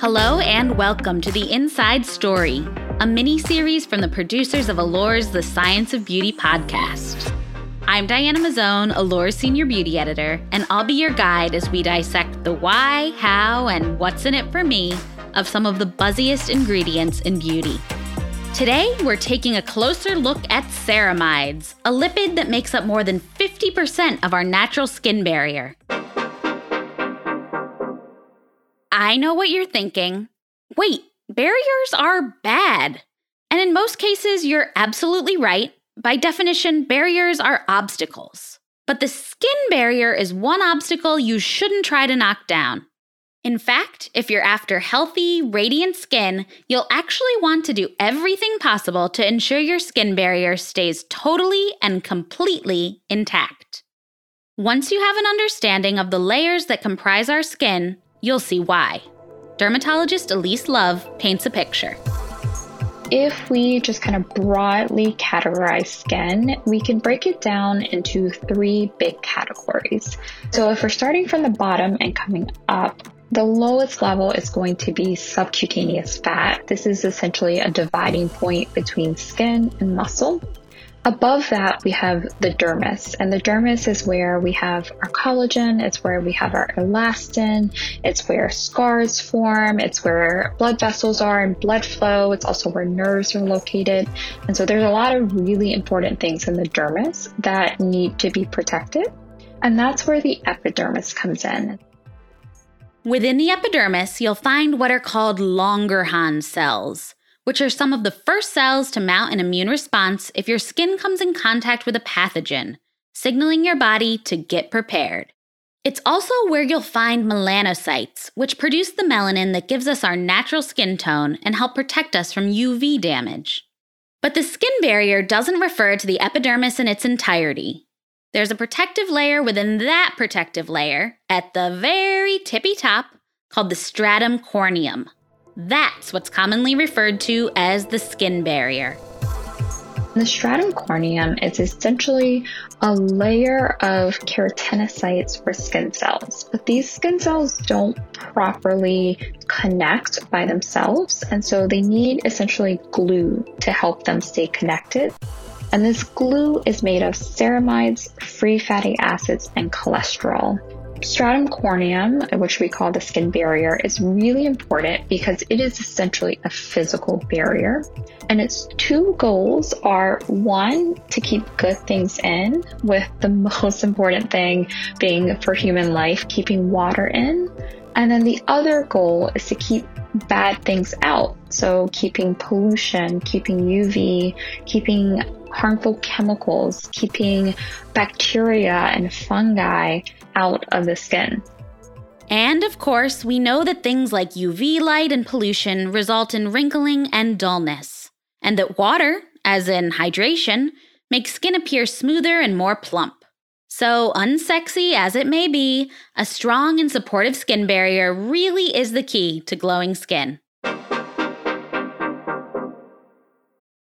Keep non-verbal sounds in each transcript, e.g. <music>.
Hello and welcome to The Inside Story, a mini series from the producers of Allure's The Science of Beauty podcast. I'm Diana Mazzone, Allure's senior beauty editor, and I'll be your guide as we dissect the why, how, and what's in it for me of some of the buzziest ingredients in beauty. Today, we're taking a closer look at ceramides, a lipid that makes up more than 50% of our natural skin barrier. I know what you're thinking. Wait, barriers are bad. And in most cases, you're absolutely right. By definition, barriers are obstacles. But the skin barrier is one obstacle you shouldn't try to knock down. In fact, if you're after healthy, radiant skin, you'll actually want to do everything possible to ensure your skin barrier stays totally and completely intact. Once you have an understanding of the layers that comprise our skin, you'll see why. Dermatologist Elyse Love paints a picture. If we just kind of broadly categorize skin, we can break it down into three big categories. So if we're starting from the bottom and coming up, the lowest level is going to be subcutaneous fat. This is essentially a dividing point between skin and muscle. Above that, we have the dermis, and the dermis is where we have our collagen, it's where we have our elastin, it's where scars form, it's where blood vessels are and blood flow, it's also where nerves are located. And so there's a lot of really important things in the dermis that need to be protected. And that's where the epidermis comes in. Within the epidermis, you'll find what are called Langerhans cells, which are some of the first cells to mount an immune response if your skin comes in contact with a pathogen, signaling your body to get prepared. It's also where you'll find melanocytes, which produce the melanin that gives us our natural skin tone and help protect us from UV damage. But the skin barrier doesn't refer to the epidermis in its entirety. There's a protective layer within that protective layer at the very tippy top called the stratum corneum. That's what's commonly referred to as the skin barrier. The stratum corneum is essentially a layer of keratinocytes or skin cells, but these skin cells don't properly connect by themselves, and so they need essentially glue to help them stay connected. And this glue is made of ceramides, free fatty acids, and cholesterol. Stratum corneum, which we call the skin barrier, is really important because it is essentially a physical barrier. And its two goals are one, to keep good things in, with the <laughs> most important thing being for human life, keeping water in. And then the other goal is to keep bad things out. So keeping pollution, keeping UV, keeping harmful chemicals, keeping bacteria and fungi out of the skin. And of course, we know that things like UV light and pollution result in wrinkling and dullness, and that water, as in hydration, makes skin appear smoother and more plump. So, unsexy as it may be, a strong and supportive skin barrier really is the key to glowing skin.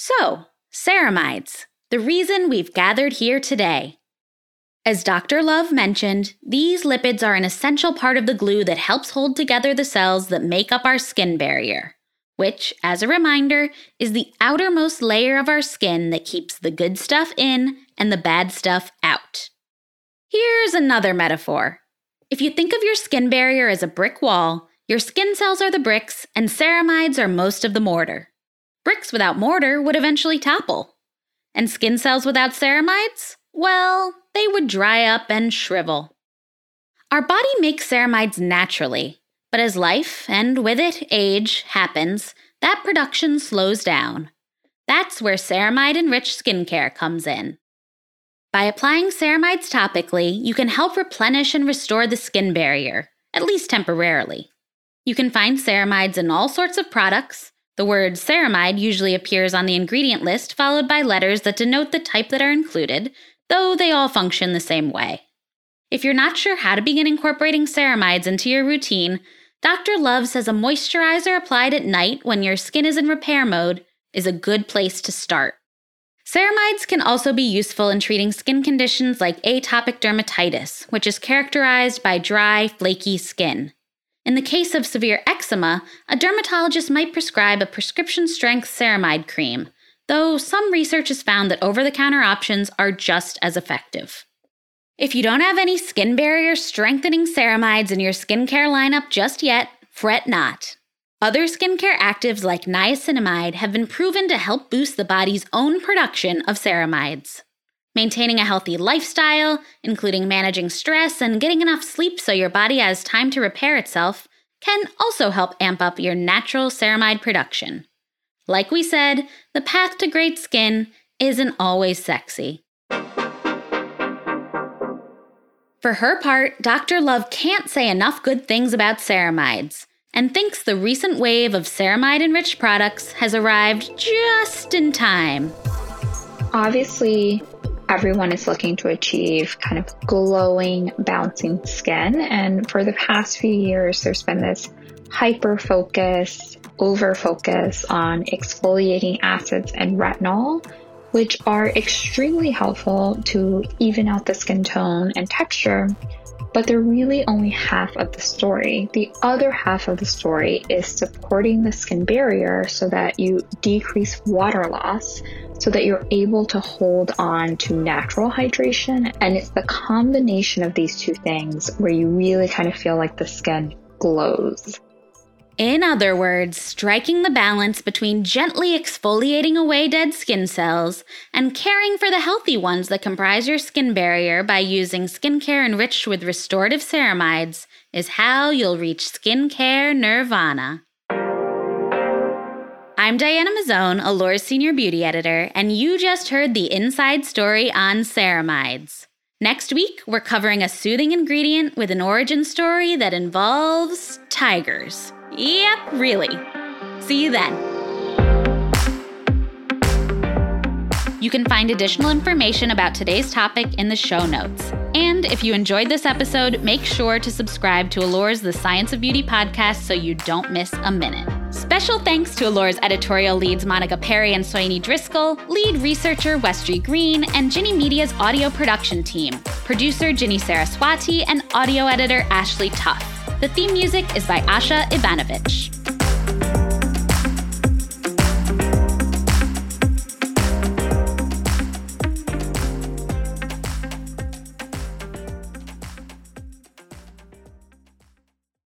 So, ceramides, the reason we've gathered here today. As Dr. Love mentioned, these lipids are an essential part of the glue that helps hold together the cells that make up our skin barrier, which, as a reminder, is the outermost layer of our skin that keeps the good stuff in and the bad stuff out. Here's another metaphor. If you think of your skin barrier as a brick wall, your skin cells are the bricks and ceramides are most of the mortar. Bricks without mortar would eventually topple. And skin cells without ceramides? Well, they would dry up and shrivel. Our body makes ceramides naturally, but as life, and with it age, happens, that production slows down. That's where ceramide enriched skincare comes in. By applying ceramides topically, you can help replenish and restore the skin barrier, at least temporarily. You can find ceramides in all sorts of products. The word ceramide usually appears on the ingredient list, followed by letters that denote the type that are included, though they all function the same way. If you're not sure how to begin incorporating ceramides into your routine, Dr. Love says a moisturizer applied at night when your skin is in repair mode is a good place to start. Ceramides can also be useful in treating skin conditions like atopic dermatitis, which is characterized by dry, flaky skin. In the case of severe eczema, a dermatologist might prescribe a prescription strength ceramide cream, though some research has found that over the counter options are just as effective. If you don't have any skin barrier strengthening ceramides in your skincare lineup just yet, fret not. Other skincare actives like niacinamide have been proven to help boost the body's own production of ceramides. Maintaining a healthy lifestyle, including managing stress and getting enough sleep so your body has time to repair itself, can also help amp up your natural ceramide production. Like we said, the path to great skin isn't always sexy. For her part, Dr. Love can't say enough good things about ceramides and thinks the recent wave of ceramide enriched products has arrived just in time. Obviously, everyone is looking to achieve kind of glowing, bouncing skin. And for the past few years, there's been this hyper focus, over focus on exfoliating acids and retinol, which are extremely helpful to even out the skin tone and texture. But they're really only half of the story. The other half of the story is supporting the skin barrier so that you decrease water loss so that you're able to hold on to natural hydration. And it's the combination of these two things where you really kind of feel like the skin glows. In other words, striking the balance between gently exfoliating away dead skin cells and caring for the healthy ones that comprise your skin barrier by using skincare enriched with restorative ceramides is how you'll reach skincare nirvana. I'm Diana Mazzone, Allure's senior beauty editor, and you just heard the inside story on ceramides. Next week, we're covering a soothing ingredient with an origin story that involves tigers. Yep, really. See you then. You can find additional information about today's topic in the show notes. And if you enjoyed this episode, make sure to subscribe to Allure's The Science of Beauty podcast so you don't miss a minute. Special thanks to Allure's editorial leads Monica Perry and Soini Driscoll, lead researcher Westry Green, and Ginny Media's audio production team, producer Ginny Saraswati, and audio editor Ashley Tuff. The theme music is by Asha Ivanovich.